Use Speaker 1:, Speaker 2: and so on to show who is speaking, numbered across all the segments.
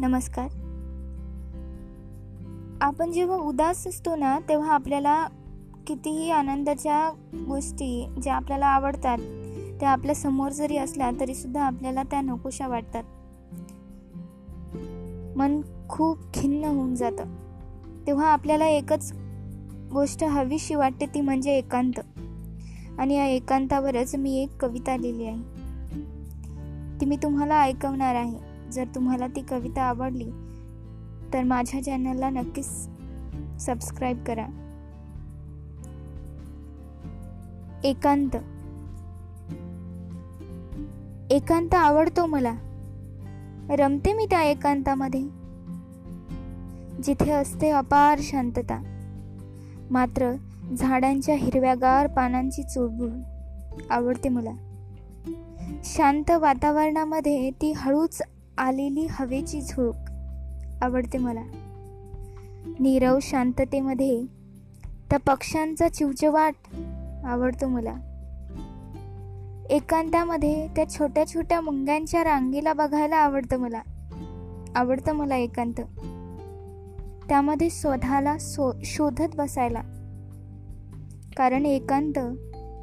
Speaker 1: नमस्कार. आपण जेव्हा उदास असतो ना तेव्हा आपल्याला कितीही आनंदाच्या गोष्टी ज्या आपल्याला आवडतात त्या आपल्यासमोर जरी असल्या तरी सुद्धा आपल्याला त्या नकोशा वाटतात. मन खूप खिन्न होऊन जातं. तेव्हा आपल्याला एकच गोष्ट हवीशी वाटते ती म्हणजे एकांत. आणि या एकांतावरच मी एक कविता लिहिली आहे. ती मी तुम्हाला ऐकवणार आहे. जर तुम्हाला ती कविता आवडली तर माझ्या चॅनलला नक्कीच सबस्क्राईब करा. एकांत. एकांत आवडतो मला. रमते मी त्या एकांतामध्ये. जिथे असते अपार शांतता. मात्र झाडांच्या हिरव्यागार पानांची चुळबुळ आवडते मला. शांत वातावरणामध्ये ती हळूच आलेली हवेची झुळूक आवडते मला. नीरव शांततेमध्ये त्या पक्ष्यांचा चिवचिवाट आवडतो मला. एकांतामध्ये त्या छोट्या छोट्या मुंग्यांच्या रांगेला बघायला आवडतं मला. आवडतं मला एकांत. त्यामध्ये स्वतःला सो शोधत बसायला. कारण एकांत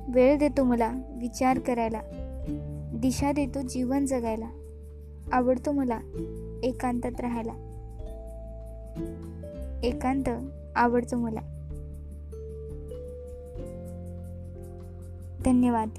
Speaker 1: वेळ देतो मला विचार करायला. दिशा देतो जीवन जगायला. आवडतो मला एकांतात राहायला. एकांत आवडतो मला. धन्यवाद.